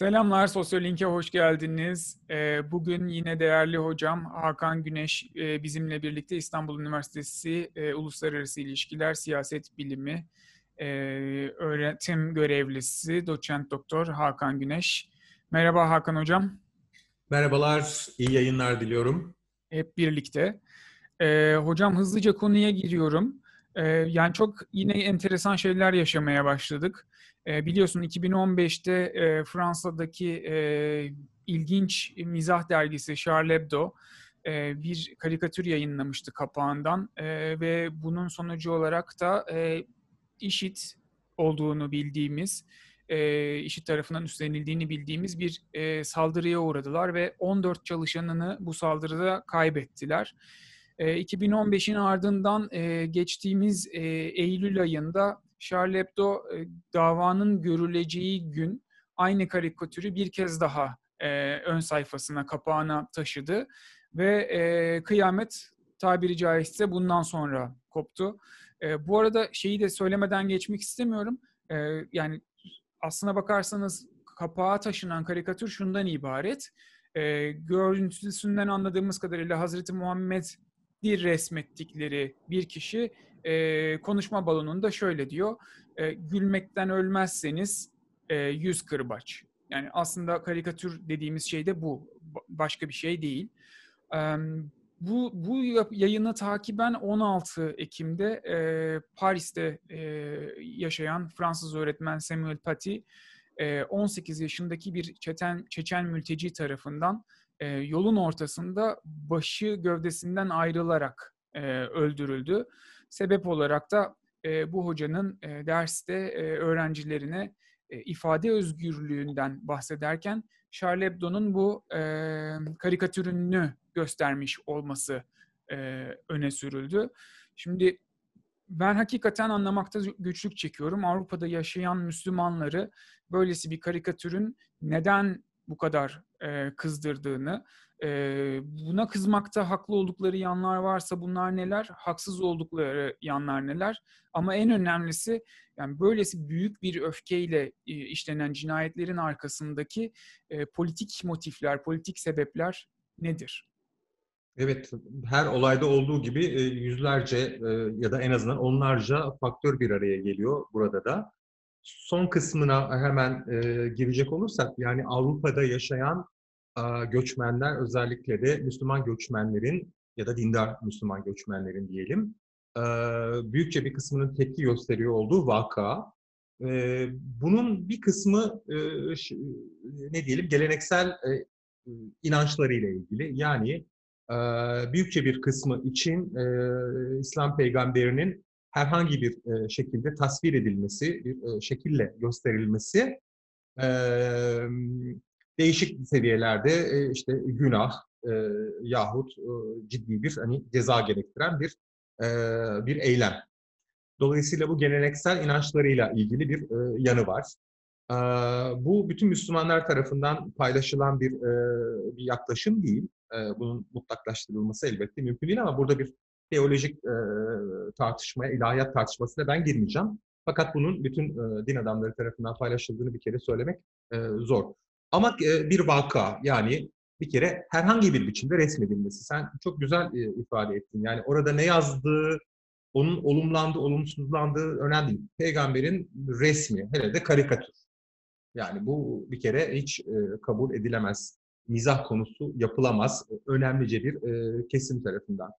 Selamlar, Sosyolink'e hoş geldiniz. Ee, bugün yine değerli hocam Hakan Güneş e, bizimle birlikte İstanbul Üniversitesi e, Uluslararası İlişkiler Siyaset Bilimi e, öğretim görevlisi doçent doktor Hakan Güneş. Merhaba Hakan hocam. Merhabalar, iyi yayınlar diliyorum. Hep birlikte. Hocam hızlıca konuya giriyorum. Yani çok yine enteresan şeyler yaşamaya başladık. E, biliyorsun 2015'te e, Fransa'daki e, ilginç mizah dergisi Charlie Hebdo e, bir karikatür yayınlamıştı kapağından e, ve bunun sonucu olarak da e, IŞİD olduğunu bildiğimiz, e, IŞİD tarafından üstlenildiğini bildiğimiz bir e, saldırıya uğradılar ve 14 çalışanını bu saldırıda kaybettiler. 2015'in ardından geçtiğimiz Eylül ayında Charlie Hebdo davanın görüleceği gün aynı karikatürü bir kez daha ön sayfasına, kapağına taşıdı ve kıyamet tabiri caizse bundan sonra koptu. bu arada şeyi de söylemeden geçmek istemiyorum. yani aslına bakarsanız kapağa taşınan karikatür şundan ibaret. E, görüntüsünden anladığımız kadarıyla Hazreti Muhammed bir resmettikleri bir kişi e, konuşma balonunda şöyle diyor. E, gülmekten ölmezseniz e, yüz kırbaç. Yani aslında karikatür dediğimiz şey de bu. Başka bir şey değil. E, bu, bu yayını takiben 16 Ekim'de e, Paris'te e, yaşayan Fransız öğretmen Samuel Paty, e, 18 yaşındaki bir Çeten, Çeçen mülteci tarafından e, yolun ortasında başı gövdesinden ayrılarak e, öldürüldü. Sebep olarak da e, bu hocanın e, derste e, öğrencilerine e, ifade özgürlüğünden bahsederken Charlie Hebdo'nun bu e, karikatürünü göstermiş olması e, öne sürüldü. Şimdi ben hakikaten anlamakta güçlük çekiyorum. Avrupa'da yaşayan Müslümanları böylesi bir karikatürün neden bu kadar e, kızdırdığını, e, buna kızmakta haklı oldukları yanlar varsa bunlar neler, haksız oldukları yanlar neler. Ama en önemlisi yani böylesi büyük bir öfkeyle e, işlenen cinayetlerin arkasındaki e, politik motifler, politik sebepler nedir? Evet, her olayda olduğu gibi yüzlerce ya da en azından onlarca faktör bir araya geliyor burada da son kısmına hemen e, girecek olursak, yani Avrupa'da yaşayan e, göçmenler, özellikle de Müslüman göçmenlerin ya da dindar Müslüman göçmenlerin diyelim, büyükçe bir kısmının tepki gösteriyor olduğu vaka. Bunun bir kısmı ne diyelim geleneksel inançlarıyla ilgili. Yani büyükçe bir kısmı için İslam peygamberinin herhangi bir şekilde tasvir edilmesi, bir şekille gösterilmesi değişik seviyelerde e, işte günah e, yahut e, ciddi bir hani ceza gerektiren bir e, bir eylem. Dolayısıyla bu geleneksel inançlarıyla ilgili bir e, yanı var. E, bu bütün Müslümanlar tarafından paylaşılan bir, e, bir yaklaşım değil. E, bunun mutlaklaştırılması elbette mümkün değil ama burada bir teolojik e, tartışmaya, ilahiyat tartışmasına ben girmeyeceğim. Fakat bunun bütün e, din adamları tarafından paylaşıldığını bir kere söylemek e, zor. Ama e, bir vaka yani bir kere herhangi bir biçimde resmedilmesi. Sen çok güzel e, ifade ettin. Yani orada ne yazdığı, onun olumlandığı, olumsuzlandığı önemli değil. Peygamberin resmi, hele de karikatür. Yani bu bir kere hiç e, kabul edilemez. Mizah konusu yapılamaz. Önemlice bir kesim tarafından.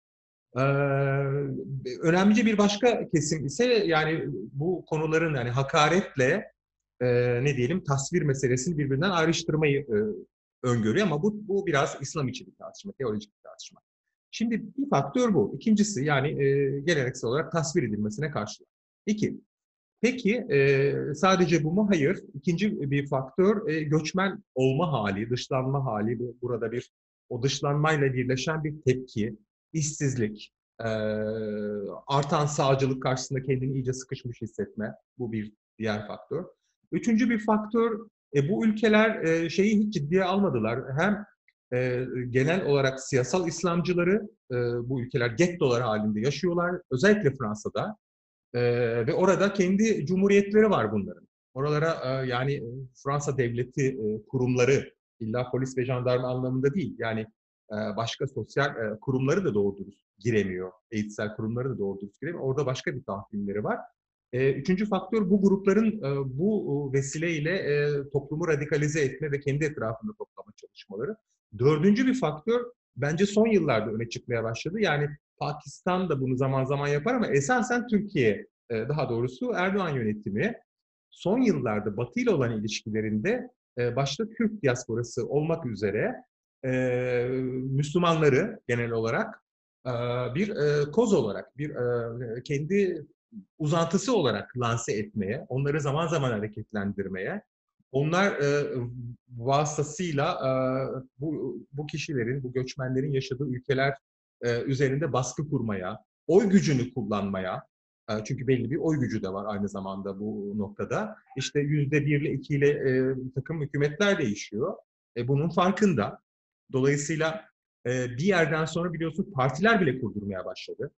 Önemlice bir başka kesim ise yani bu konuların yani hakaretle e, ne diyelim tasvir meselesini birbirinden ayrıştırmayı e, öngörüyor ama bu, bu biraz İslam içi bir tartışma, teolojik bir tartışma. Şimdi bir faktör bu. İkincisi yani e, geleneksel olarak tasvir edilmesine karşı. İki, peki e, sadece bu mu? Hayır. İkinci bir faktör e, göçmen olma hali, dışlanma hali. Bu, burada bir o dışlanmayla birleşen bir tepki, işsizlik, e, artan sağcılık karşısında kendini iyice sıkışmış hissetme. Bu bir diğer faktör. Üçüncü bir faktör, e, bu ülkeler e, şeyi hiç ciddiye almadılar. Hem e, genel olarak siyasal İslamcıları e, bu ülkeler gettolar halinde yaşıyorlar. Özellikle Fransa'da. E, ve orada kendi cumhuriyetleri var bunların. Oralara yani Fransa devleti kurumları, illa polis ve jandarma anlamında değil, yani başka sosyal kurumları da doğru giremiyor. Eğitsel kurumları da doğru giremiyor. Orada başka bir tahminleri var. Üçüncü faktör bu grupların bu vesileyle toplumu radikalize etme ve kendi etrafında toplama çalışmaları. Dördüncü bir faktör bence son yıllarda öne çıkmaya başladı. Yani Pakistan da bunu zaman zaman yapar ama esasen Türkiye, daha doğrusu Erdoğan yönetimi son yıllarda Batı ile olan ilişkilerinde başta Türk diasporası olmak üzere Müslümanları genel olarak bir koz olarak, bir kendi uzantısı olarak lanse etmeye, onları zaman zaman hareketlendirmeye, onlar e, vasıtasıyla e, bu, bu kişilerin, bu göçmenlerin yaşadığı ülkeler e, üzerinde baskı kurmaya, oy gücünü kullanmaya, e, çünkü belli bir oy gücü de var aynı zamanda bu noktada. İşte yüzde bir ile iki ile e, takım hükümetler değişiyor. E, bunun farkında. Dolayısıyla e, bir yerden sonra biliyorsun partiler bile kurdurmaya başladı.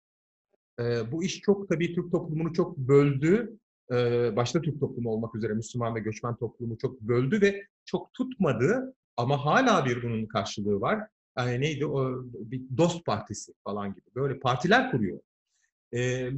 E, bu iş çok tabii Türk toplumunu çok böldü. E, başta Türk toplumu olmak üzere Müslüman ve göçmen toplumu çok böldü ve çok tutmadı. Ama hala bir bunun karşılığı var. Yani neydi o bir dost partisi falan gibi. Böyle partiler kuruyor. E,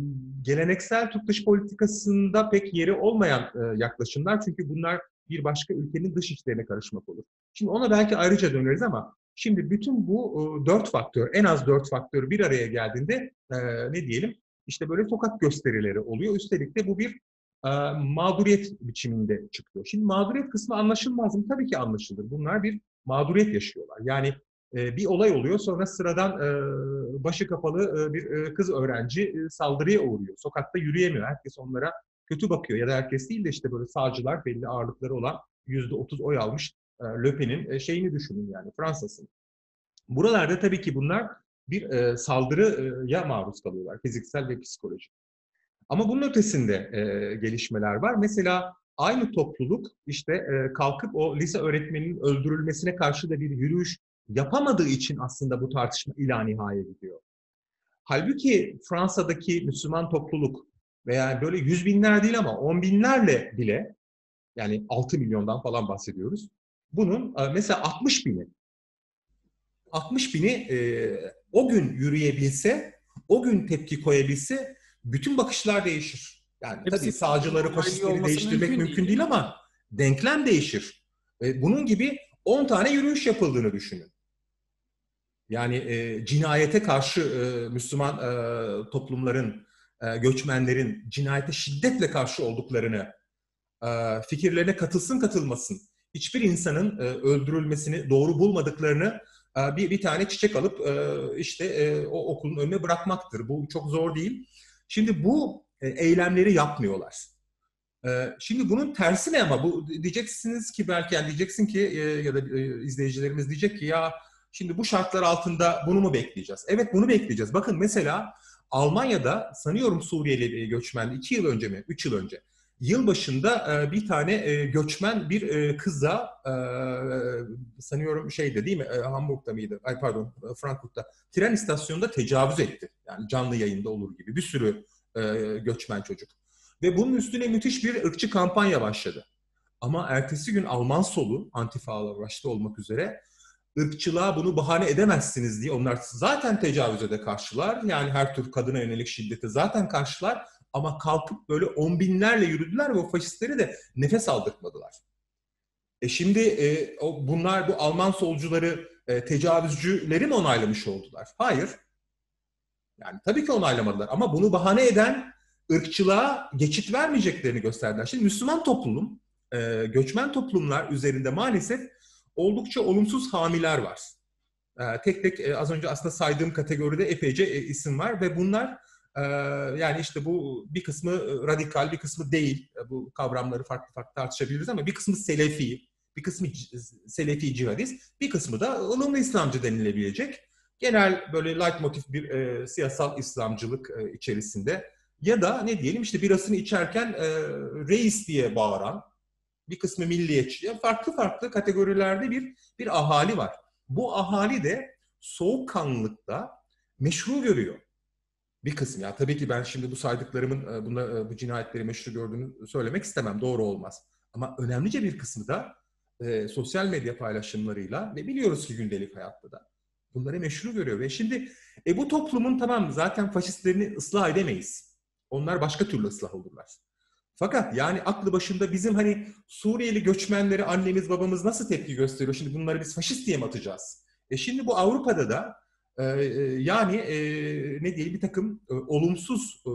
geleneksel Türk dış politikasında pek yeri olmayan e, yaklaşımlar çünkü bunlar bir başka ülkenin dış işlerine karışmak olur. Şimdi ona belki ayrıca döneriz ama Şimdi bütün bu e, dört faktör, en az dört faktör bir araya geldiğinde e, ne diyelim? İşte böyle sokak gösterileri oluyor. Üstelik de bu bir e, mağduriyet biçiminde çıkıyor. Şimdi mağduriyet kısmı anlaşılmaz mı? Tabii ki anlaşılır. Bunlar bir mağduriyet yaşıyorlar. Yani bir olay oluyor sonra sıradan başı kapalı bir kız öğrenci saldırıya uğruyor. Sokakta yürüyemiyor. Herkes onlara kötü bakıyor. Ya da herkes değil de işte böyle sağcılar belli ağırlıkları olan %30 oy almış e, Löpen'in e, şeyini düşünün yani Fransa'sın. Buralarda tabii ki bunlar bir e, saldırıya maruz kalıyorlar fiziksel ve psikolojik. Ama bunun ötesinde gelişmeler var. Mesela aynı topluluk işte kalkıp o lise öğretmeninin öldürülmesine karşı da bir yürüyüş yapamadığı için aslında bu tartışma ila nihaya gidiyor. Halbuki Fransa'daki Müslüman topluluk veya böyle yüz binler değil ama on binlerle bile yani 6 milyondan falan bahsediyoruz. Bunun e, mesela 60 bini 60 bini e, o gün yürüyebilse, o gün tepki koyabilse bütün bakışlar değişir. Yani Hepsi tabii sağcıları, faşistleri değiştirmek mümkün, mümkün değil. değil ama denklem değişir. E, bunun gibi 10 tane yürüyüş yapıldığını düşünün. Yani e, cinayete karşı e, Müslüman e, toplumların, e, göçmenlerin cinayete şiddetle karşı olduklarını, e, fikirlerine katılsın katılmasın, hiçbir insanın e, öldürülmesini doğru bulmadıklarını e, bir, bir tane çiçek alıp e, işte e, o okulun önüne bırakmaktır. Bu çok zor değil. Şimdi bu e, eylemleri yapmıyorlar. E, şimdi bunun tersi ne ama bu diyeceksiniz ki belki yani diyeceksin ki e, ya da e, izleyicilerimiz diyecek ki ya şimdi bu şartlar altında bunu mu bekleyeceğiz? Evet bunu bekleyeceğiz. Bakın mesela Almanya'da sanıyorum Suriyeli göçmen iki yıl önce mi? Üç yıl önce Yılbaşında e, bir tane e, göçmen bir e, kıza sanıyorum şeyde değil mi e, Hamburg'da mıydı? Ay pardon Frankfurt'ta tren istasyonunda tecavüz etti. Yani canlı yayında olur gibi bir sürü göçmen çocuk. Ve bunun üstüne müthiş bir ırkçı kampanya başladı. Ama ertesi gün Alman solu, antifalar başta olmak üzere ırkçılığa bunu bahane edemezsiniz diye onlar zaten tecavüze de karşılar. Yani her tür kadına yönelik şiddete zaten karşılar ama kalkıp böyle on binlerle yürüdüler ve o faşistleri de nefes aldırtmadılar. E şimdi e, o, bunlar bu Alman solcuları e, tecavüzcüleri mi onaylamış oldular? Hayır. Yani tabii ki onaylamadılar ama bunu bahane eden ırkçılığa geçit vermeyeceklerini gösterdiler. Şimdi Müslüman toplum, e, göçmen toplumlar üzerinde maalesef oldukça olumsuz hamiler var. E, tek tek e, az önce aslında saydığım kategoride epeyce e, isim var ve bunlar yani işte bu bir kısmı e, radikal, bir kısmı değil. E, bu kavramları farklı farklı tartışabiliriz ama bir kısmı selefi, bir kısmı selefi cihadist, bir kısmı da ılımlı İslamcı denilebilecek. Genel böyle light motif bir e, siyasal İslamcılık e, içerisinde ya da ne diyelim işte birasını içerken e, reis diye bağıran bir kısmı milliyetçi, farklı farklı kategorilerde bir bir ahali var. Bu ahali de soğukkanlılıkta meşru görüyor. Bir kısmı. Ya tabii ki ben şimdi bu saydıklarımın e, buna, e, bu cinayetleri meşru gördüğünü söylemek istemem. Doğru olmaz. Ama önemlice bir kısmı da e, sosyal medya paylaşımlarıyla ve biliyoruz ki gündelik hayatta da bunları meşru görüyor. Ve şimdi e, bu toplumun tamam zaten faşistlerini ıslah edemeyiz. Onlar başka türlü ıslah olurlar. Fakat yani aklı başında bizim hani Suriyeli göçmenleri annemiz babamız nasıl tepki gösteriyor? Şimdi bunları biz faşist diye mi atacağız? E şimdi bu Avrupa'da da yani e, ne diyelim bir takım e, olumsuz e,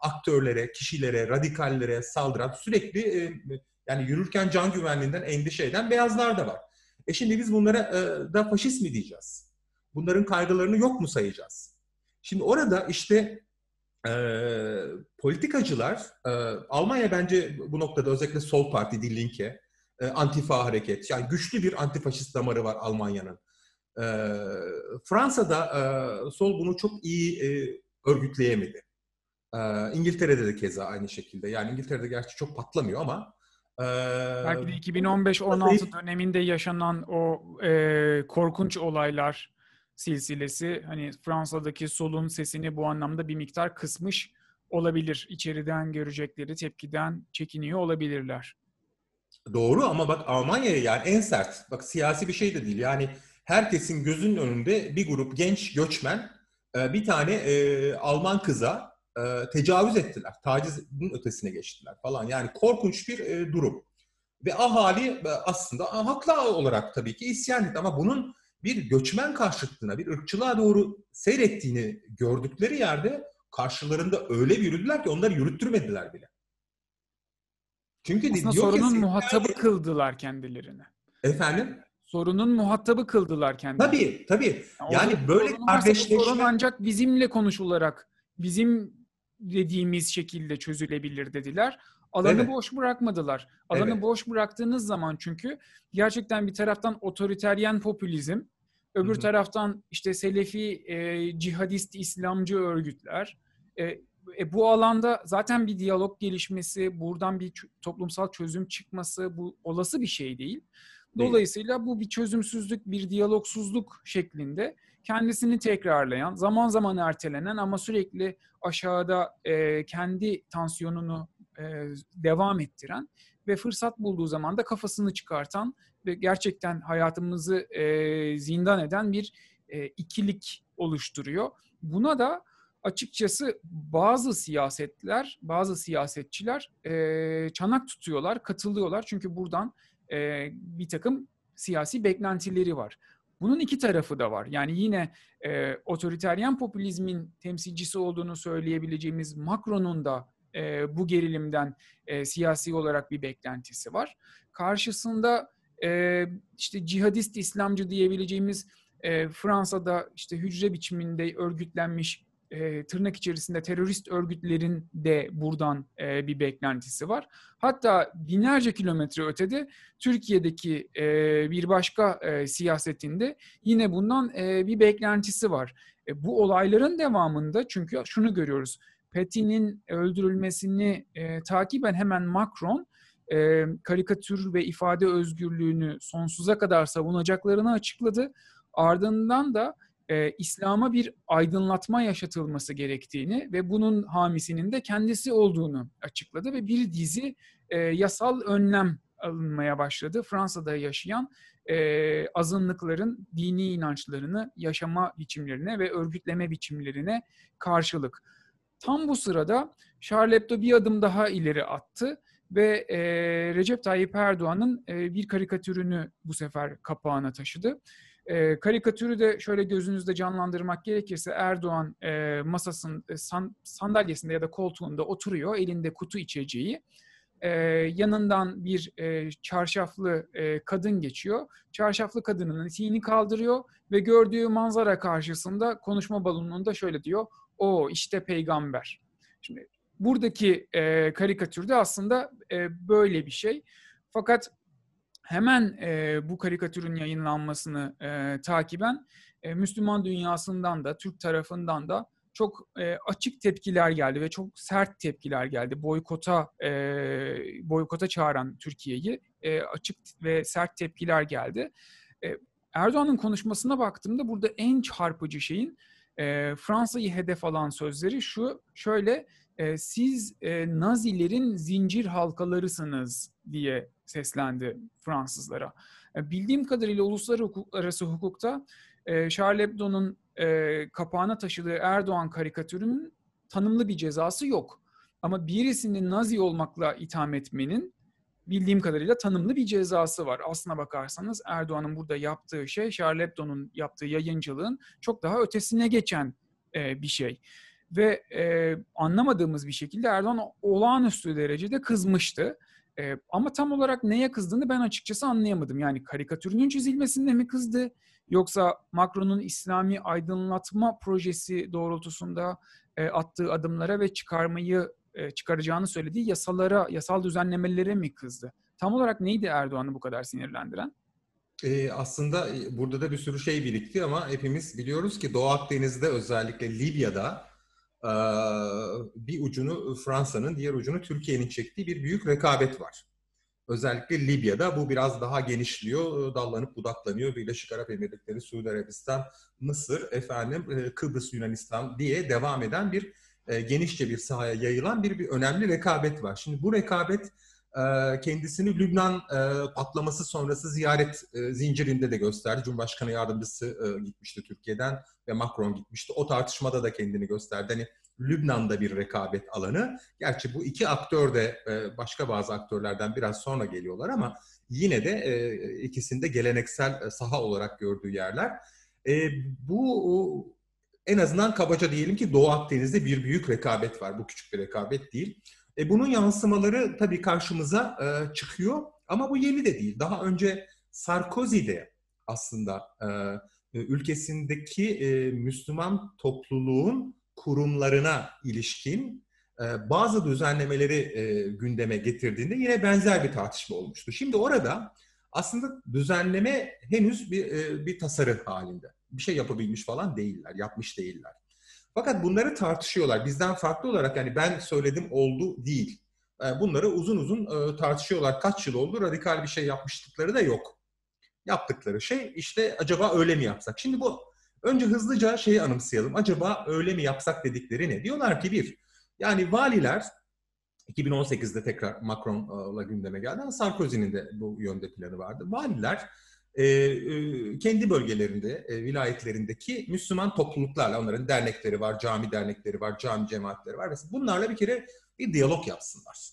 aktörlere, kişilere, radikallere saldıran sürekli e, yani yürürken can güvenliğinden endişe eden beyazlar da var. E şimdi biz bunlara e, da faşist mi diyeceğiz? Bunların kaygılarını yok mu sayacağız? Şimdi orada işte e, politikacılar, e, Almanya bence bu noktada özellikle Sol Parti, Die Linke, e, Antifa hareket, yani güçlü bir antifaşist damarı var Almanya'nın. E, Fransa'da e, Sol bunu çok iyi e, örgütleyemedi. E, İngiltere'de de keza aynı şekilde. Yani İngiltere'de gerçi çok patlamıyor ama ee, Belki de 2015-16 döneminde yaşanan o e, korkunç olaylar silsilesi hani Fransa'daki solun sesini bu anlamda bir miktar kısmış olabilir. İçeriden görecekleri tepkiden çekiniyor olabilirler. Doğru ama bak Almanya'ya yani en sert, bak siyasi bir şey de değil. Yani herkesin gözünün önünde bir grup genç göçmen e, bir tane e, Alman kıza e, tecavüz ettiler. Tacizin ötesine geçtiler falan. Yani korkunç bir durum. Ve ahali aslında haklı olarak tabii ki isyan etti. Ama bunun bir göçmen karşıtlığına, bir ırkçılığa doğru seyrettiğini gördükleri yerde karşılarında öyle bir yürüdüler ki onları yürüttürmediler bile. Çünkü Aslında diyor sorunun ki, muhatabı yani... kıldılar kendilerini. Efendim? Sorunun muhatabı kıldılar kendilerini. Tabii, tabii. Yani, yani böyle kardeşleşme... Sorun ancak bizimle konuşularak, bizim dediğimiz şekilde çözülebilir dediler. Alanı evet. boş bırakmadılar. Alanı evet. boş bıraktığınız zaman çünkü gerçekten bir taraftan otoriteryen popülizm, öbür Hı-hı. taraftan işte Selefi e, cihadist İslamcı örgütler. E, e, bu alanda zaten bir diyalog gelişmesi, buradan bir toplumsal çözüm çıkması bu olası bir şey değil. Dolayısıyla bu bir çözümsüzlük, bir diyalogsuzluk şeklinde kendisini tekrarlayan, zaman zaman ertelenen ama sürekli aşağıda e, kendi tansiyonunu e, devam ettiren ve fırsat bulduğu zaman da kafasını çıkartan ve gerçekten hayatımızı e, zindan eden bir e, ikilik oluşturuyor. Buna da açıkçası bazı siyasetler, bazı siyasetçiler e, çanak tutuyorlar, katılıyorlar. Çünkü buradan e, bir takım siyasi beklentileri var. Bunun iki tarafı da var. Yani yine e, otoriteryen popülizmin temsilcisi olduğunu söyleyebileceğimiz Macron'un da e, bu gerilimden e, siyasi olarak bir beklentisi var. Karşısında e, işte cihadist İslamcı diyebileceğimiz e, Fransa'da işte hücre biçiminde örgütlenmiş e, tırnak içerisinde terörist örgütlerin de buradan e, bir beklentisi var. Hatta binlerce kilometre ötede Türkiye'deki e, bir başka e, siyasetinde yine bundan e, bir beklentisi var. E, bu olayların devamında çünkü şunu görüyoruz. Peti'nin öldürülmesini e, takiben hemen Macron e, karikatür ve ifade özgürlüğünü sonsuza kadar savunacaklarını açıkladı. Ardından da e, İslam'a bir aydınlatma yaşatılması gerektiğini ve bunun hamisinin de kendisi olduğunu açıkladı ve bir dizi e, yasal önlem alınmaya başladı. Fransa'da yaşayan e, azınlıkların dini inançlarını yaşama biçimlerine ve örgütleme biçimlerine karşılık. Tam bu sırada Charles Hebdo bir adım daha ileri attı ve e, Recep Tayyip Erdoğan'ın e, bir karikatürünü bu sefer kapağına taşıdı. E, karikatürü de şöyle gözünüzde canlandırmak gerekirse Erdoğan e, masasın e, san, sandalyesinde ya da koltuğunda oturuyor, elinde kutu içeceği. E, yanından bir e, çarşaflı e, kadın geçiyor. Çarşaflı kadının eteğini kaldırıyor ve gördüğü manzara karşısında konuşma balonunda şöyle diyor. O işte peygamber. Şimdi buradaki e, karikatürde aslında e, böyle bir şey. Fakat hemen e, bu karikatürün yayınlanmasını e, takiben e, Müslüman dünyasından da Türk tarafından da çok e, açık tepkiler geldi ve çok sert tepkiler geldi. Boykota e, boykota çağıran Türkiye'yi e, açık ve sert tepkiler geldi. E, Erdoğan'ın konuşmasına baktığımda burada en çarpıcı şeyin E, Fransa'yı hedef alan sözleri şu, şöyle, e, siz e, Nazilerin zincir halkalarısınız diye seslendi Fransızlara. E, bildiğim kadarıyla uluslararası hukukta e, Charles Hebdo'nun e, kapağına taşıdığı Erdoğan karikatürünün tanımlı bir cezası yok. Ama birisini Nazi olmakla itham etmenin bildiğim kadarıyla tanımlı bir cezası var. Aslına bakarsanız Erdoğan'ın burada yaptığı şey Charles Hebdo'nun yaptığı yayıncılığın çok daha ötesine geçen e, bir şey. Ve e, anlamadığımız bir şekilde Erdoğan olağanüstü derecede kızmıştı. E, ama tam olarak neye kızdığını ben açıkçası anlayamadım. Yani karikatürünün çizilmesinde mi kızdı? Yoksa Macron'un İslami aydınlatma projesi doğrultusunda e, attığı adımlara ve çıkarmayı e, çıkaracağını söylediği yasalara, yasal düzenlemelere mi kızdı? Tam olarak neydi Erdoğan'ı bu kadar sinirlendiren? Ee, aslında burada da bir sürü şey birikti ama hepimiz biliyoruz ki Doğu Akdeniz'de özellikle Libya'da e, bir ucunu Fransa'nın, diğer ucunu Türkiye'nin çektiği bir büyük rekabet var. Özellikle Libya'da bu biraz daha genişliyor, dallanıp budaklanıyor. Birleşik Arap Emirlikleri, Suudi Arabistan, Mısır, efendim Kıbrıs, Yunanistan diye devam eden bir e, genişçe bir sahaya yayılan bir, bir önemli rekabet var. Şimdi bu rekabet e, kendisini Lübnan e, patlaması sonrası ziyaret zincirinde de gösterdi. Cumhurbaşkanı yardımcısı gitmişti Türkiye'den ve Macron gitmişti. O tartışmada da kendini gösterdi. Hani Lübnan'da bir rekabet alanı. Gerçi bu iki aktör de başka bazı aktörlerden biraz sonra geliyorlar ama yine de ikisinde geleneksel saha olarak gördüğü yerler. Bu en azından kabaca diyelim ki Doğu Akdeniz'de bir büyük rekabet var. Bu küçük bir rekabet değil. E, bunun yansımaları tabii karşımıza e, çıkıyor ama bu yeni de değil. Daha önce Sarkozy de aslında e, ülkesindeki e, Müslüman topluluğun kurumlarına ilişkin e, bazı düzenlemeleri e, gündeme getirdiğinde yine benzer bir tartışma olmuştu. Şimdi orada aslında düzenleme henüz bir, e, bir tasarı halinde. Bir şey yapabilmiş falan değiller, yapmış değiller. Fakat bunları tartışıyorlar. Bizden farklı olarak yani ben söyledim oldu değil. Bunları uzun uzun tartışıyorlar. Kaç yıl oldu radikal bir şey yapmıştıkları da yok. Yaptıkları şey işte acaba öyle mi yapsak? Şimdi bu önce hızlıca şeyi anımsayalım. Acaba öyle mi yapsak dedikleri ne? Diyorlar ki bir, yani valiler 2018'de tekrar Macron'la gündeme geldi ama Sarkozy'nin de bu yönde planı vardı. Valiler e, e, kendi bölgelerinde, e, vilayetlerindeki Müslüman topluluklarla, onların dernekleri var, cami dernekleri var, cami cemaatleri var. Mesela bunlarla bir kere bir diyalog yapsınlar.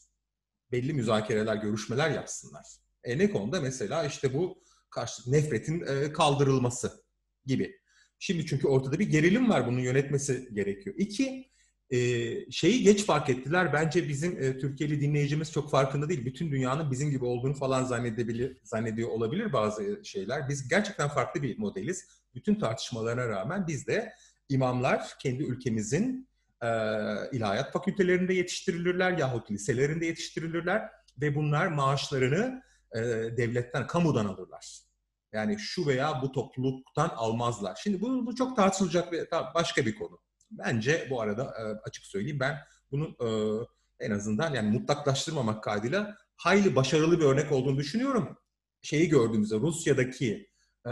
Belli müzakereler, görüşmeler yapsınlar. E ne konuda? Mesela işte bu karşı nefretin e, kaldırılması gibi. Şimdi çünkü ortada bir gerilim var, bunun yönetmesi gerekiyor. İki, şeyi geç fark ettiler. Bence bizim Türkiye'li dinleyicimiz çok farkında değil. Bütün dünyanın bizim gibi olduğunu falan zannedebilir, zannediyor olabilir bazı şeyler. Biz gerçekten farklı bir modeliz. Bütün tartışmalarına rağmen biz de imamlar kendi ülkemizin e, ilahiyat fakültelerinde yetiştirilirler yahut liselerinde yetiştirilirler ve bunlar maaşlarını e, devletten, kamudan alırlar. Yani şu veya bu topluluktan almazlar. Şimdi bu, bu çok tartışılacak bir, başka bir konu. Bence bu arada e, açık söyleyeyim ben bunun e, en azından yani mutlaklaştırmamak kaydıyla hayli başarılı bir örnek olduğunu düşünüyorum. Şeyi gördüğümüzde Rusya'daki, e,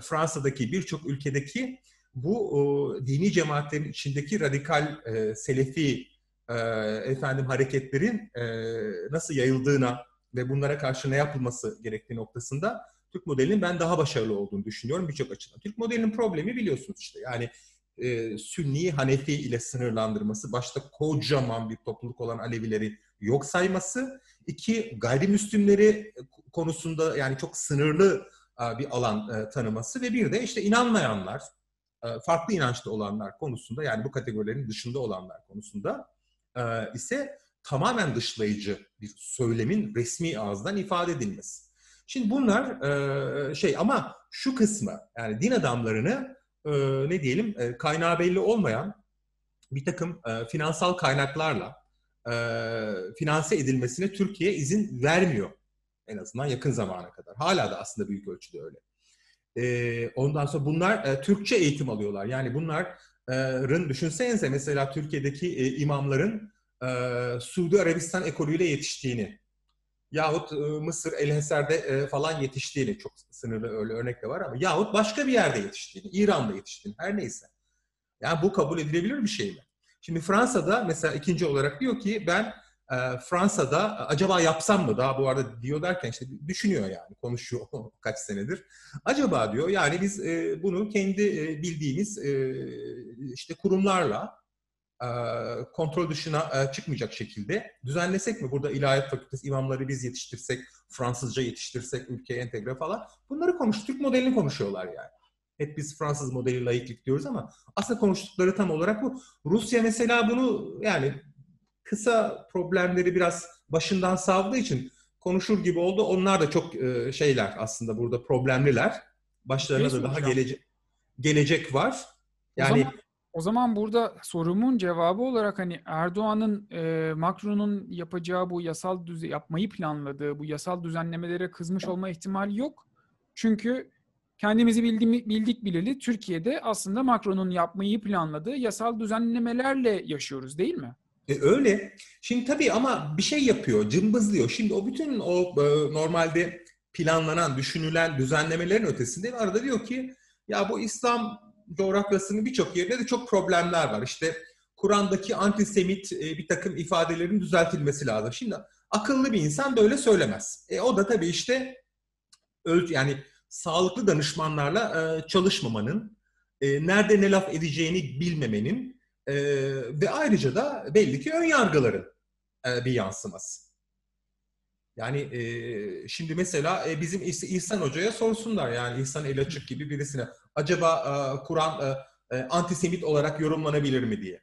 Fransa'daki birçok ülkedeki bu dini cemaatlerin içindeki radikal selefi efendim hareketlerin nasıl yayıldığına ve bunlara karşı ne yapılması gerektiği noktasında Türk modelinin ben daha başarılı olduğunu düşünüyorum birçok açıdan. Türk modelinin problemi biliyorsunuz işte yani e, Sünni Hanefi ile sınırlandırması, başta kocaman bir topluluk olan Alevileri yok sayması, iki gayrimüslimleri konusunda yani çok sınırlı e, bir alan e, tanıması ve bir de işte inanmayanlar, e, farklı inançta olanlar konusunda yani bu kategorilerin dışında olanlar konusunda e, ise tamamen dışlayıcı bir söylemin resmi ağızdan ifade edilmesi. Şimdi bunlar e, şey ama şu kısmı yani din adamlarını e, ne diyelim e, kaynağı belli olmayan bir takım e, finansal kaynaklarla e, finanse edilmesine Türkiye izin vermiyor. En azından yakın zamana kadar. Hala da aslında büyük ölçüde öyle. E, ondan sonra bunlar e, Türkçe eğitim alıyorlar. Yani bunların düşünsenize mesela Türkiye'deki e, imamların e, Suudi Arabistan ekolüyle yetiştiğini yahut Mısır, Elheser'de falan yetiştiğini, çok sınırlı öyle örnek de var ama yahut başka bir yerde yetiştiğini, İran'da yetiştiğini, her neyse. Yani bu kabul edilebilir bir şey mi? Şimdi Fransa'da mesela ikinci olarak diyor ki ben Fransa'da acaba yapsam mı? Daha bu arada diyor derken işte düşünüyor yani konuşuyor kaç senedir. Acaba diyor yani biz bunu kendi bildiğimiz işte kurumlarla kontrol dışına e, çıkmayacak şekilde düzenlesek mi? Burada ilahiyat fakültesi imamları biz yetiştirsek, Fransızca yetiştirsek, ülkeye entegre falan. Bunları konuş, Türk modelini konuşuyorlar yani. Hep biz Fransız modeli laiklik diyoruz ama aslında konuştukları tam olarak bu. Rusya mesela bunu yani kısa problemleri biraz başından savdığı için konuşur gibi oldu. Onlar da çok e, şeyler aslında burada problemliler. Başlarına da daha gelecek gelecek var. Yani o zaman, o zaman burada sorumun cevabı olarak hani Erdoğan'ın e, Macron'un yapacağı bu yasal düze yapmayı planladığı bu yasal düzenlemelere kızmış olma ihtimali yok. Çünkü kendimizi bildiğimi, bildik bileli Türkiye'de aslında Macron'un yapmayı planladığı yasal düzenlemelerle yaşıyoruz değil mi? E, öyle. Şimdi tabii ama bir şey yapıyor, cımbızlıyor. Şimdi o bütün o e, normalde planlanan, düşünülen düzenlemelerin ötesinde arada diyor ki ya bu İslam coğrafyasının birçok yerinde de çok problemler var. İşte Kur'an'daki antisemit e, bir takım ifadelerin düzeltilmesi lazım. Şimdi akıllı bir insan böyle söylemez. E, o da tabii işte yani sağlıklı danışmanlarla e, çalışmamanın, e, nerede ne laf edeceğini bilmemenin ve ayrıca da belli ki ön yargıların bir yansıması. Yani e, şimdi mesela e, bizim İhsan Hoca'ya sorsunlar yani İhsan Elaçık gibi birisine acaba e, Kur'an e, e, antisemit olarak yorumlanabilir mi diye.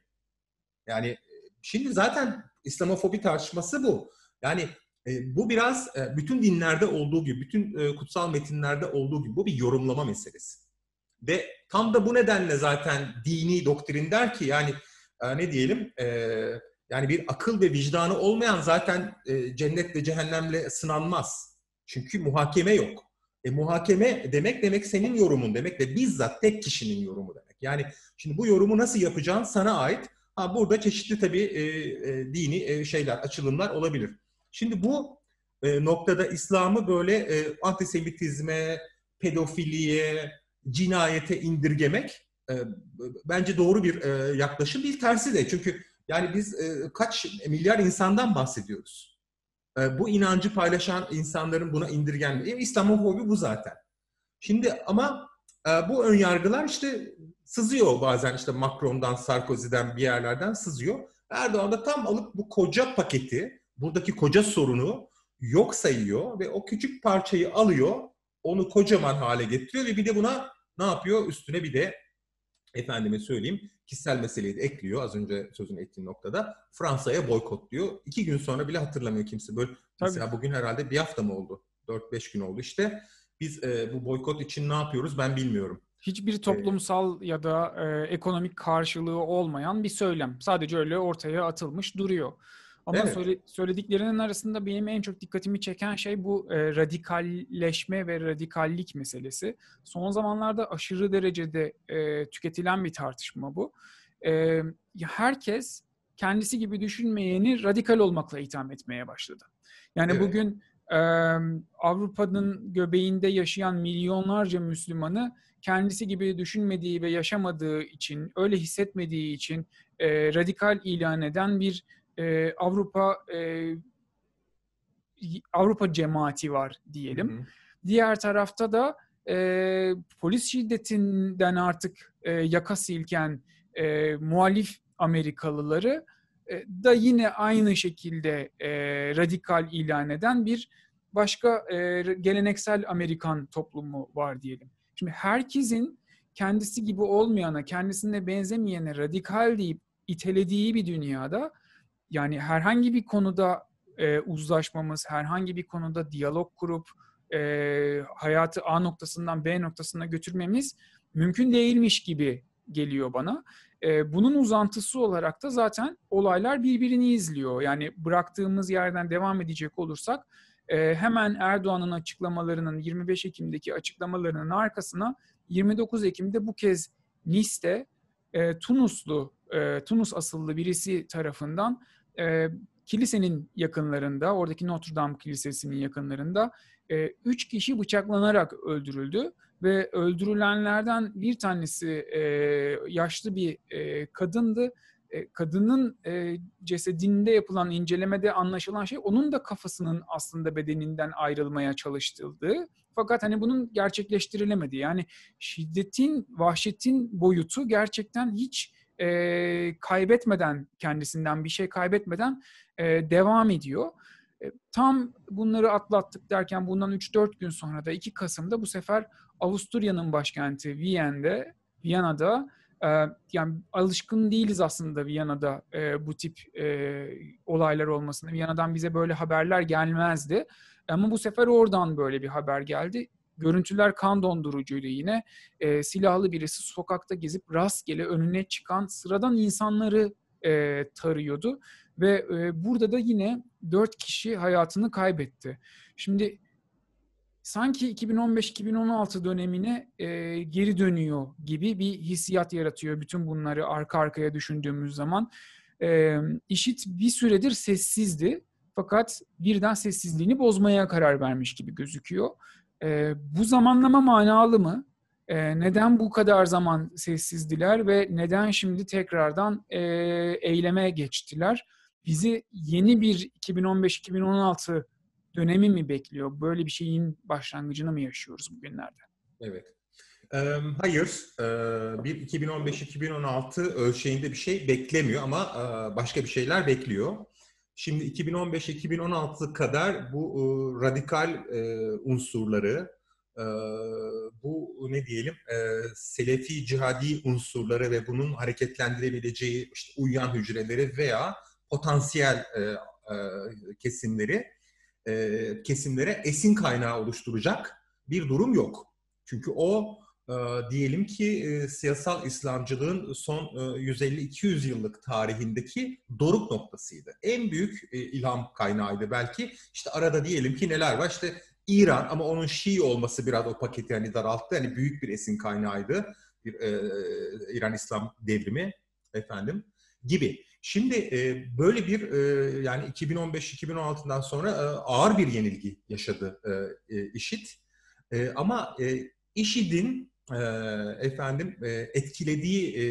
Yani şimdi zaten İslamofobi tartışması bu. Yani e, bu biraz e, bütün dinlerde olduğu gibi, bütün e, kutsal metinlerde olduğu gibi bu bir yorumlama meselesi. Ve tam da bu nedenle zaten dini doktrin der ki yani e, ne diyelim e, yani bir akıl ve vicdanı olmayan zaten e, cennet ve cehennemle sınanmaz. Çünkü muhakeme yok. E, muhakeme demek demek senin yorumun demek ve bizzat tek kişinin yorumu demek. Yani şimdi bu yorumu nasıl yapacağın sana ait. Ha, burada çeşitli tabii e, e, dini e, şeyler, açılımlar olabilir. Şimdi bu e, noktada İslam'ı böyle e, antisemitizme, pedofiliye, cinayete indirgemek e, bence doğru bir e, yaklaşım değil. Tersi de çünkü yani biz e, kaç milyar insandan bahsediyoruz. E, bu inancı paylaşan insanların buna indirgenme. E, İslamofobi bu zaten. Şimdi ama e, bu ön yargılar işte sızıyor bazen işte Macron'dan, Sarkozy'den bir yerlerden sızıyor. Erdoğan da tam alıp bu koca paketi buradaki koca sorunu yok sayıyor ve o küçük parçayı alıyor, onu kocaman hale getiriyor ve bir de buna ne yapıyor? Üstüne bir de efendime söyleyeyim kişisel meseleyi de ekliyor az önce sözünü ettiğim noktada. Fransa'ya boykot diyor. İki gün sonra bile hatırlamıyor kimse. Böyle Tabii. mesela bugün herhalde bir hafta mı oldu? Dört beş gün oldu işte. Biz e, bu boykot için ne yapıyoruz ben bilmiyorum. Hiçbir e, toplumsal ee, ya da e, ekonomik karşılığı olmayan bir söylem. Sadece öyle ortaya atılmış duruyor. Ama evet. söyle, söylediklerinin arasında benim en çok dikkatimi çeken şey bu e, radikalleşme ve radikallik meselesi. Son zamanlarda aşırı derecede e, tüketilen bir tartışma bu. E, herkes kendisi gibi düşünmeyeni radikal olmakla itham etmeye başladı. Yani evet. bugün e, Avrupa'nın göbeğinde yaşayan milyonlarca Müslümanı kendisi gibi düşünmediği ve yaşamadığı için, öyle hissetmediği için e, radikal ilan eden bir e, Avrupa e, Avrupa cemaati var diyelim. Hı hı. Diğer tarafta da e, polis şiddetinden artık e, yaka silken e, muhalif Amerikalıları e, da yine aynı şekilde e, radikal ilan eden bir başka e, geleneksel Amerikan toplumu var diyelim. Şimdi herkesin kendisi gibi olmayana, kendisine benzemeyene radikal deyip itelediği bir dünyada yani herhangi bir konuda e, uzlaşmamız, herhangi bir konuda diyalog kurup e, hayatı A noktasından B noktasına götürmemiz mümkün değilmiş gibi geliyor bana. E, bunun uzantısı olarak da zaten olaylar birbirini izliyor. Yani bıraktığımız yerden devam edecek olursak e, hemen Erdoğan'ın açıklamalarının 25 Ekim'deki açıklamalarının arkasına 29 Ekim'de bu kez Nice'te e, Tunuslu, e, Tunus asıllı birisi tarafından e, kilisenin yakınlarında, oradaki Notre Dame Kilisesi'nin yakınlarında e, üç kişi bıçaklanarak öldürüldü ve öldürülenlerden bir tanesi e, yaşlı bir e, kadındı. E, kadının e, cesedinde yapılan incelemede anlaşılan şey onun da kafasının aslında bedeninden ayrılmaya çalıştıldığı. Fakat hani bunun gerçekleştirilemedi. Yani şiddetin, vahşetin boyutu gerçekten hiç e, kaybetmeden, kendisinden bir şey kaybetmeden e, devam ediyor. E, tam bunları atlattık derken bundan 3-4 gün sonra da 2 Kasım'da bu sefer Avusturya'nın başkenti Viyana'da, Viyana'da e, yani alışkın değiliz aslında Viyana'da e, bu tip e, olaylar olmasına. Viyana'dan bize böyle haberler gelmezdi. Ama bu sefer oradan böyle bir haber geldi. Görüntüler kan dondurucuydu yine. E, silahlı birisi sokakta gezip rastgele önüne çıkan sıradan insanları e, tarıyordu. Ve e, burada da yine dört kişi hayatını kaybetti. Şimdi sanki 2015-2016 dönemine e, geri dönüyor gibi bir hissiyat yaratıyor bütün bunları arka arkaya düşündüğümüz zaman. E, IŞİD bir süredir sessizdi fakat birden sessizliğini bozmaya karar vermiş gibi gözüküyor. E, bu zamanlama manalı mı? E, neden bu kadar zaman sessizdiler ve neden şimdi tekrardan e, eyleme geçtiler? Bizi yeni bir 2015-2016 dönemi mi bekliyor? Böyle bir şeyin başlangıcını mı yaşıyoruz bugünlerde? Evet. Hayır, bir 2015-2016 ölçeğinde bir şey beklemiyor ama başka bir şeyler bekliyor. Şimdi 2015-2016 kadar bu radikal unsurları, bu ne diyelim selefi cihadi unsurları ve bunun hareketlendirebileceği işte uyuyan hücreleri veya potansiyel kesimleri kesimlere esin kaynağı oluşturacak bir durum yok. Çünkü o diyelim ki siyasal İslamcılığın son 150-200 yıllık tarihindeki doruk noktasıydı. En büyük ilham kaynağıydı belki. İşte arada diyelim ki neler var? İşte İran ama onun Şii olması biraz o paketi hani daralttı. Yani büyük bir esin kaynağıydı. Bir e, İran İslam devrimi efendim gibi. Şimdi e, böyle bir e, yani 2015-2016'dan sonra e, ağır bir yenilgi yaşadı e, e, IŞİD. E, ama e, IŞİD'in e, efendim e, etkilediği e,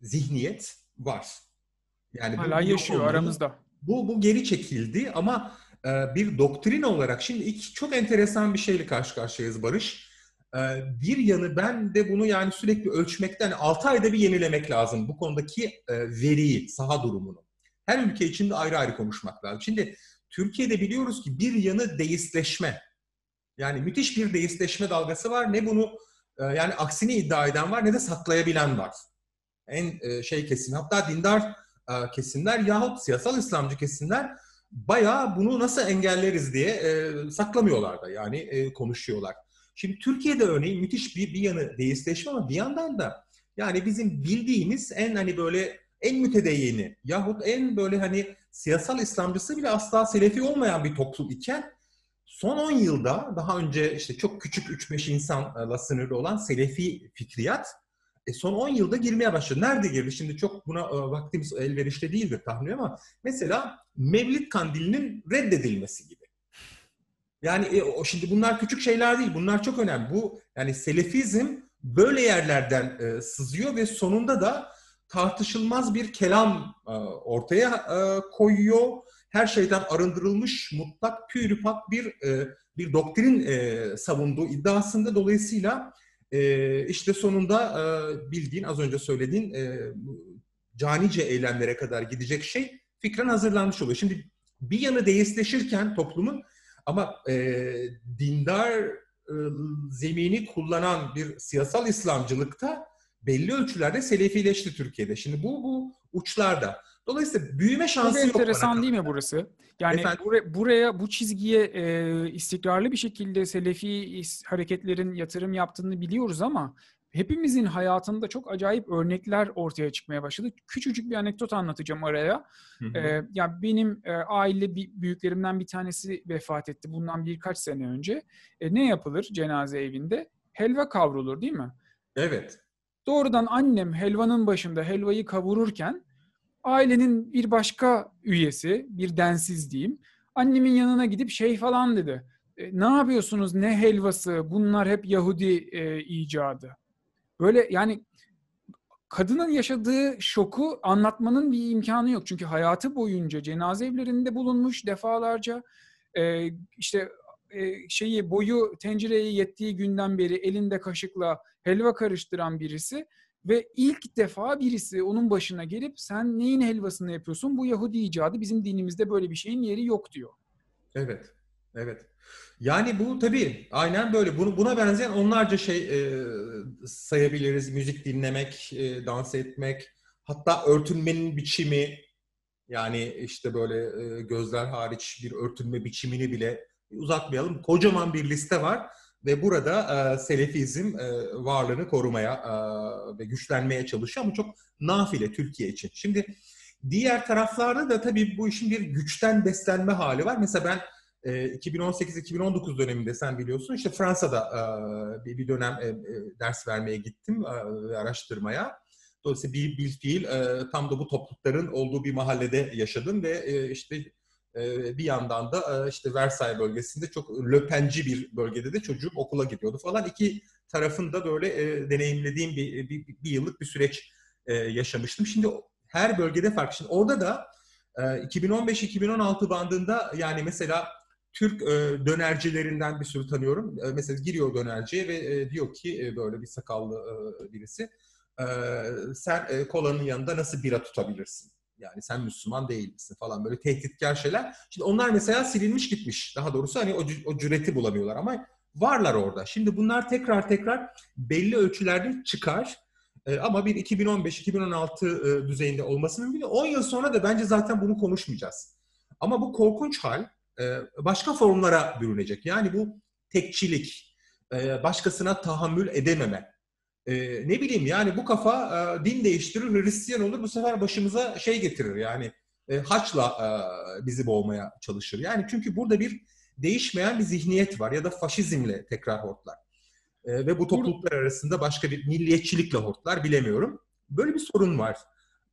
zihniyet var. Yani Hala yaşıyor aramızda. Bu bu geri çekildi ama e, bir doktrin olarak şimdi iki çok enteresan bir şeyle karşı karşıyayız Barış. E, bir yanı ben de bunu yani sürekli ölçmekten 6 ayda bir yenilemek lazım bu konudaki e, veriyi, saha durumunu. Her ülke için de ayrı ayrı konuşmak lazım. Şimdi Türkiye'de biliyoruz ki bir yanı deistleşme. Yani müthiş bir deistleşme dalgası var. Ne bunu e, yani aksini iddia eden var ne de saklayabilen var. En e, şey kesin hatta dindar e, kesimler yahut siyasal İslamcı kesimler bayağı bunu nasıl engelleriz diye saklamıyorlar da yani konuşuyorlar. Şimdi Türkiye'de örneğin müthiş bir, bir yanı deistleşme ama bir yandan da yani bizim bildiğimiz en hani böyle en mütedeyyeni yahut en böyle hani siyasal İslamcısı bile asla selefi olmayan bir toplum iken son 10 yılda daha önce işte çok küçük 3-5 insanla sınırlı olan selefi fikriyat e son 10 yılda girmeye başladı. Nerede girdi? Şimdi çok buna e, vaktimiz elverişli değildir tahmin ama mesela Mevlid Kandili'nin reddedilmesi gibi. Yani e, o şimdi bunlar küçük şeyler değil. Bunlar çok önemli. Bu yani selefizm böyle yerlerden e, sızıyor ve sonunda da tartışılmaz bir kelam e, ortaya e, koyuyor. Her şeyden arındırılmış mutlak pürüpak bir e, bir doktrin e, savunduğu iddiasında dolayısıyla e, işte sonunda e, bildiğin az önce söylediğin e, canice eylemlere kadar gidecek şey fikren hazırlanmış oluyor. Şimdi bir yanı deistleşirken toplumun ama e, dindar e, zemini kullanan bir siyasal İslamcılıkta belli ölçülerde selefileşti Türkiye'de. Şimdi bu bu uçlarda. Dolayısıyla büyüme şansı yok. enteresan değil mi burası? Yani buraya, buraya bu çizgiye e, istikrarlı bir şekilde Selefi hareketlerin yatırım yaptığını biliyoruz ama hepimizin hayatında çok acayip örnekler ortaya çıkmaya başladı. Küçücük bir anekdot anlatacağım araya. Hı hı. Ee, ya benim e, aile büyüklerimden bir tanesi vefat etti bundan birkaç sene önce. E, ne yapılır cenaze evinde? Helva kavrulur değil mi? Evet. Doğrudan annem helvanın başında helvayı kavururken ailenin bir başka üyesi, bir densiz diyeyim, annemin yanına gidip şey falan dedi. e, ne yapıyorsunuz ne helvası bunlar hep Yahudi e, icadı. Böyle yani kadının yaşadığı şoku anlatmanın bir imkanı yok. Çünkü hayatı boyunca cenaze evlerinde bulunmuş defalarca e, işte e, şeyi boyu tencereye yettiği günden beri elinde kaşıkla helva karıştıran birisi ve ilk defa birisi onun başına gelip sen neyin helvasını yapıyorsun? Bu Yahudi icadı bizim dinimizde böyle bir şeyin yeri yok diyor. Evet. Evet. Yani bu tabii aynen böyle. Buna benzeyen onlarca şey e, sayabiliriz. Müzik dinlemek, e, dans etmek, hatta örtünmenin biçimi yani işte böyle e, gözler hariç bir örtünme biçimini bile uzatmayalım. Kocaman bir liste var ve burada e, Selefizm e, varlığını korumaya e, ve güçlenmeye çalışıyor ama çok nafile Türkiye için. Şimdi diğer taraflarda da tabii bu işin bir güçten beslenme hali var. Mesela ben 2018-2019 döneminde sen biliyorsun işte Fransa'da bir dönem ders vermeye gittim araştırmaya. Dolayısıyla bir, bir fiil tam da bu toplulukların olduğu bir mahallede yaşadım ve işte bir yandan da işte Versailles bölgesinde çok löpenci bir bölgede de çocuğum okula gidiyordu falan. İki tarafın da böyle deneyimlediğim bir, bir, bir yıllık bir süreç yaşamıştım. Şimdi her bölgede farklı. Şimdi orada da 2015-2016 bandında yani mesela Türk e, dönercilerinden bir sürü tanıyorum. E, mesela giriyor dönerciye ve e, diyor ki e, böyle bir sakallı e, birisi e, sen e, kolanın yanında nasıl bira tutabilirsin? Yani sen Müslüman değil misin falan böyle tehditkar şeyler. Şimdi onlar mesela silinmiş gitmiş. Daha doğrusu hani o, o cüreti bulamıyorlar ama varlar orada. Şimdi bunlar tekrar tekrar belli ölçülerde çıkar. E, ama bir 2015-2016 e, düzeyinde olması mümkün. 10 yıl sonra da bence zaten bunu konuşmayacağız. Ama bu korkunç hal e, başka formlara bürünecek. Yani bu tekçilik, e, başkasına tahammül edememe. E, ne bileyim yani bu kafa din değiştirir, Hristiyan olur bu sefer başımıza şey getirir yani haçla bizi boğmaya çalışır. Yani çünkü burada bir değişmeyen bir zihniyet var ya da faşizmle tekrar hortlar. Ve bu topluluklar arasında başka bir milliyetçilikle hortlar bilemiyorum. Böyle bir sorun var.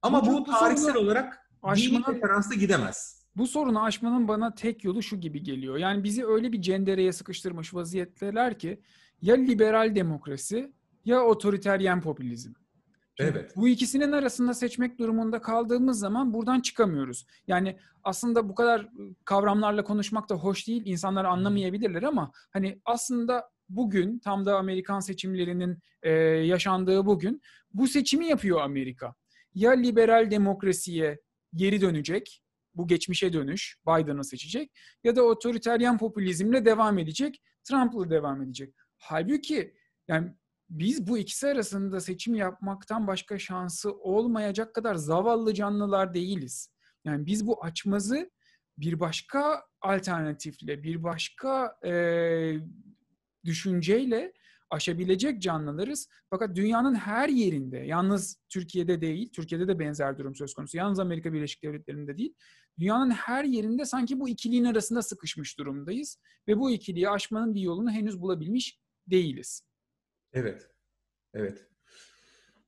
Ama bu, bu tarihsel olarak dini referansla gidemez bu sorunu aşmanın bana tek yolu şu gibi geliyor. Yani bizi öyle bir cendereye sıkıştırmış vaziyetteler ki ya liberal demokrasi ya otoriteryen popülizm. Şimdi evet. Bu ikisinin arasında seçmek durumunda kaldığımız zaman buradan çıkamıyoruz. Yani aslında bu kadar kavramlarla konuşmak da hoş değil. İnsanlar anlamayabilirler ama hani aslında bugün tam da Amerikan seçimlerinin e, yaşandığı bugün bu seçimi yapıyor Amerika. Ya liberal demokrasiye geri dönecek bu geçmişe dönüş Biden'ı seçecek ya da otoriteryen popülizmle devam edecek, Trump'la devam edecek. Halbuki yani biz bu ikisi arasında seçim yapmaktan başka şansı olmayacak kadar zavallı canlılar değiliz. Yani biz bu açmazı bir başka alternatifle, bir başka e, düşünceyle aşabilecek canlılarız. Fakat dünyanın her yerinde, yalnız Türkiye'de değil, Türkiye'de de benzer durum söz konusu. Yalnız Amerika Birleşik Devletleri'nde değil, dünyanın her yerinde sanki bu ikiliğin arasında sıkışmış durumdayız. Ve bu ikiliği aşmanın bir yolunu henüz bulabilmiş değiliz. Evet, evet.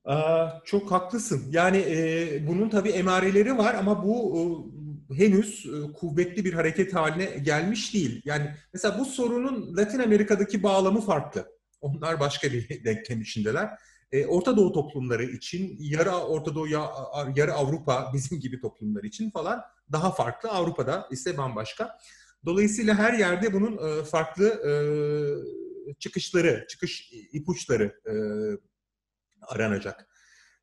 Aa, çok haklısın. Yani e, bunun tabii emareleri var ama bu e, henüz e, kuvvetli bir hareket haline gelmiş değil. Yani mesela bu sorunun Latin Amerika'daki bağlamı farklı. Onlar başka bir denklem içindeler. E, Orta Doğu toplumları için, yarı Orta Doğu, yarı Avrupa bizim gibi toplumlar için falan daha farklı. Avrupa'da ise bambaşka. Dolayısıyla her yerde bunun e, farklı e, çıkışları, çıkış ipuçları e, aranacak.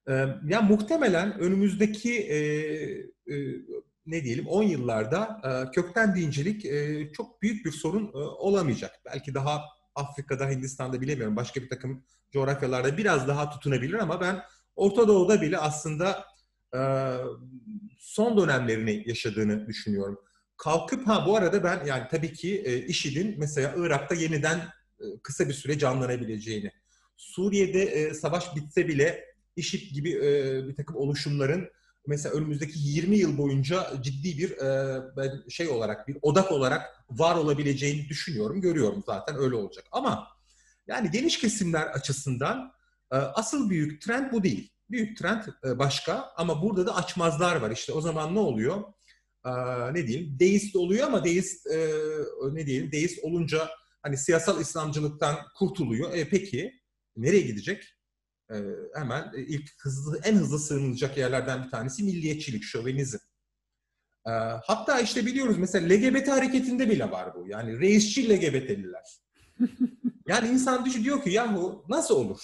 E, yani muhtemelen önümüzdeki e, e, ne diyelim 10 yıllarda e, kökten dincilik e, çok büyük bir sorun e, olamayacak. Belki daha Afrika'da, Hindistan'da bilemiyorum başka bir takım coğrafyalarda biraz daha tutunabilir ama ben Orta Doğu'da bile aslında e, son dönemlerini yaşadığını düşünüyorum. Kalkıp ha bu arada ben yani tabii ki e, IŞİD'in mesela Irak'ta yeniden kısa bir süre canlanabileceğini, Suriye'de e, savaş bitse bile IŞİD gibi e, bir takım oluşumların mesela önümüzdeki 20 yıl boyunca ciddi bir e, şey olarak, bir odak olarak var olabileceğini düşünüyorum, görüyorum zaten öyle olacak. Ama yani geniş kesimler açısından e, asıl büyük trend bu değil. Büyük trend e, başka ama burada da açmazlar var. İşte o zaman ne oluyor? ne diyeyim deist oluyor ama deist e, ne diyelim deist olunca hani siyasal İslamcılıktan kurtuluyor. E, peki nereye gidecek? E, hemen ilk hızlı en hızlı sığınılacak yerlerden bir tanesi milliyetçilik, şövenizm. E, hatta işte biliyoruz mesela LGBT hareketinde bile var bu. Yani reisçi LGBT'liler. yani insan düşün diyor ki yahu nasıl olur?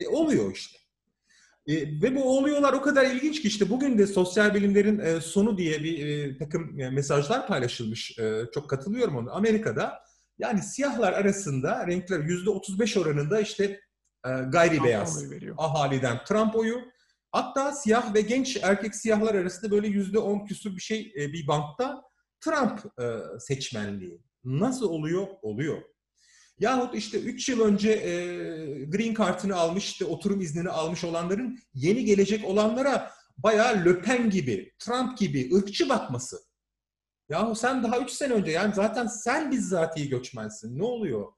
E, oluyor işte. E, ve bu oluyorlar o kadar ilginç ki işte bugün de sosyal bilimlerin e, sonu diye bir e, takım e, mesajlar paylaşılmış. E, çok katılıyorum onu. Amerika'da yani siyahlar arasında renkler yüzde 35 oranında işte e, gayri Trump beyaz ahaliden Trump oyu. Hatta siyah ve genç erkek siyahlar arasında böyle yüzde 10 küsur bir şey e, bir bankta Trump e, seçmenliği. Nasıl oluyor? Oluyor. Yahut işte 3 yıl önce e, green kartını almış, işte oturum iznini almış olanların yeni gelecek olanlara bayağı Löpen gibi, Trump gibi ırkçı bakması. Yahu sen daha 3 sene önce yani zaten sen bizzatihi göçmensin. Ne oluyor?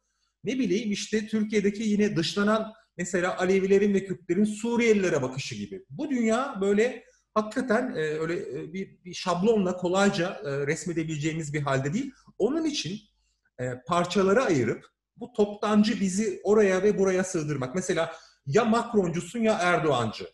Ne bileyim işte Türkiye'deki yine dışlanan mesela Alevilerin ve Kürtlerin Suriyelilere bakışı gibi. Bu dünya böyle hakikaten e, öyle e, bir, bir şablonla kolayca e, resmedebileceğimiz bir halde değil. Onun için e, parçalara ayırıp bu toptancı bizi oraya ve buraya sığdırmak. Mesela ya Macroncusun ya Erdoğancı.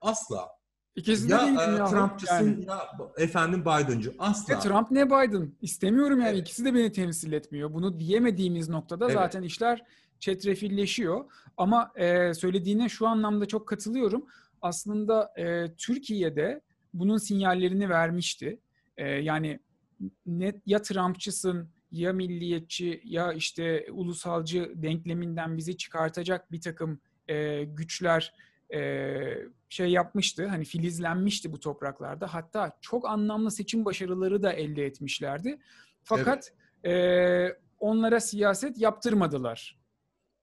Asla. İkisi de değil ya, Trumpçısın yani. ya efendim Biden'cı. Asla. Ne Trump ne Biden. İstemiyorum yani. Evet. İkisi de beni temsil etmiyor. Bunu diyemediğimiz noktada evet. zaten işler çetrefilleşiyor. Ama e, söylediğine şu anlamda çok katılıyorum. Aslında e, Türkiye'de bunun sinyallerini vermişti. E, yani net ya Trumpçısın ya milliyetçi ya işte ulusalcı denkleminden bizi çıkartacak bir takım e, güçler e, şey yapmıştı. Hani filizlenmişti bu topraklarda. Hatta çok anlamlı seçim başarıları da elde etmişlerdi. Fakat evet. e, onlara siyaset yaptırmadılar.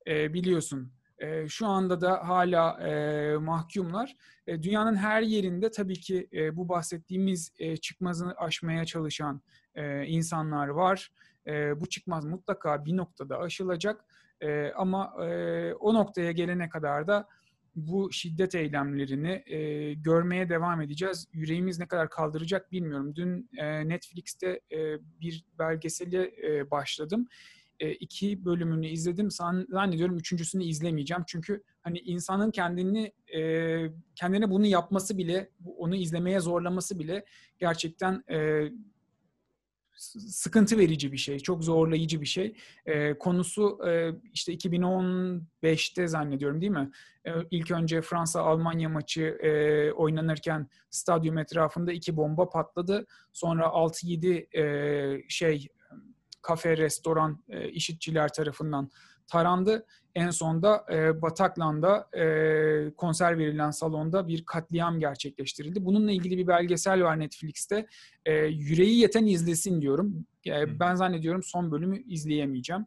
E, biliyorsun. E, şu anda da hala e, mahkumlar. E, dünyanın her yerinde tabii ki e, bu bahsettiğimiz e, çıkmazını aşmaya çalışan e, insanlar var. E, bu çıkmaz mutlaka bir noktada aşılacak. E, ama e, o noktaya gelene kadar da bu şiddet eylemlerini e, görmeye devam edeceğiz. Yüreğimiz ne kadar kaldıracak bilmiyorum. Dün e, Netflix'te e, bir belgeseli e, başladım. E, iki bölümünü izledim. Zannediyorum üçüncüsünü izlemeyeceğim. Çünkü hani insanın kendini e, kendine bunu yapması bile, onu izlemeye zorlaması bile gerçekten e, sıkıntı verici bir şey, çok zorlayıcı bir şey. E, konusu e, işte 2015'te zannediyorum değil mi? E, ilk önce Fransa-Almanya maçı e, oynanırken stadyum etrafında iki bomba patladı. Sonra 6-7 e, şey kafe, restoran e, işitçiler tarafından tarandı. En sonda e, Bataklan'da e, konser verilen salonda bir katliam gerçekleştirildi. Bununla ilgili bir belgesel var Netflix'te. E, yüreği yeten izlesin diyorum. E, ben zannediyorum son bölümü izleyemeyeceğim.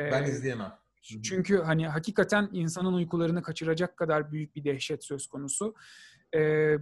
E, ben izleyemem. Çünkü hani hakikaten insanın uykularını kaçıracak kadar büyük bir dehşet söz konusu. E,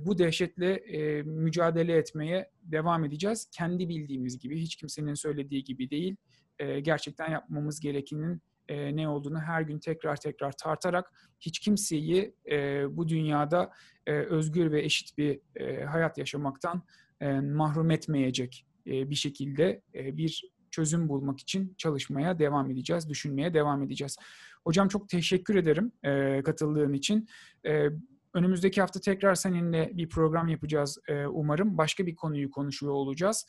bu dehşetle e, mücadele etmeye devam edeceğiz. Kendi bildiğimiz gibi, hiç kimsenin söylediği gibi değil. E, gerçekten yapmamız gerekenin e, ne olduğunu her gün tekrar tekrar tartarak hiç kimseyi e, bu dünyada e, özgür ve eşit bir e, hayat yaşamaktan e, mahrum etmeyecek e, bir şekilde e, bir çözüm bulmak için çalışmaya devam edeceğiz, düşünmeye devam edeceğiz. Hocam çok teşekkür ederim e, katıldığın için. E, önümüzdeki hafta tekrar seninle bir program yapacağız e, umarım. Başka bir konuyu konuşuyor olacağız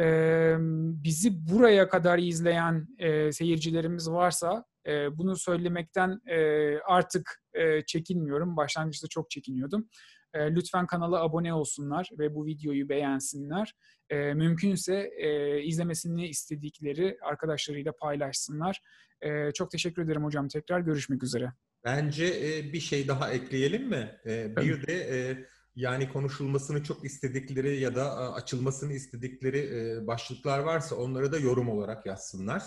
e, bizi buraya kadar izleyen e, seyircilerimiz varsa e, bunu söylemekten e, artık e, çekinmiyorum. Başlangıçta çok çekiniyordum. E, lütfen kanala abone olsunlar ve bu videoyu beğensinler. E, mümkünse e, izlemesini istedikleri arkadaşlarıyla paylaşsınlar. E, çok teşekkür ederim hocam. Tekrar görüşmek üzere. Bence e, bir şey daha ekleyelim mi? E, bir de e, yani konuşulmasını çok istedikleri ya da açılmasını istedikleri başlıklar varsa onları da yorum olarak yazsınlar.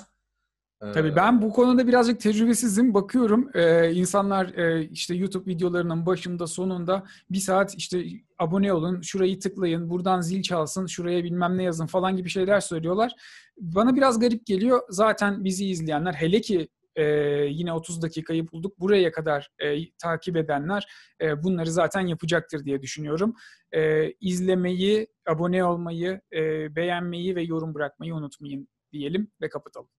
Tabii ben bu konuda birazcık tecrübesizim. Bakıyorum e, insanlar e, işte YouTube videolarının başında sonunda bir saat işte abone olun, şurayı tıklayın, buradan zil çalsın, şuraya bilmem ne yazın falan gibi şeyler söylüyorlar. Bana biraz garip geliyor. Zaten bizi izleyenler hele ki e, yine 30 dakikayı bulduk. Buraya kadar e, takip edenler e, bunları zaten yapacaktır diye düşünüyorum. E, izlemeyi, abone olmayı, e, beğenmeyi ve yorum bırakmayı unutmayın diyelim ve kapatalım.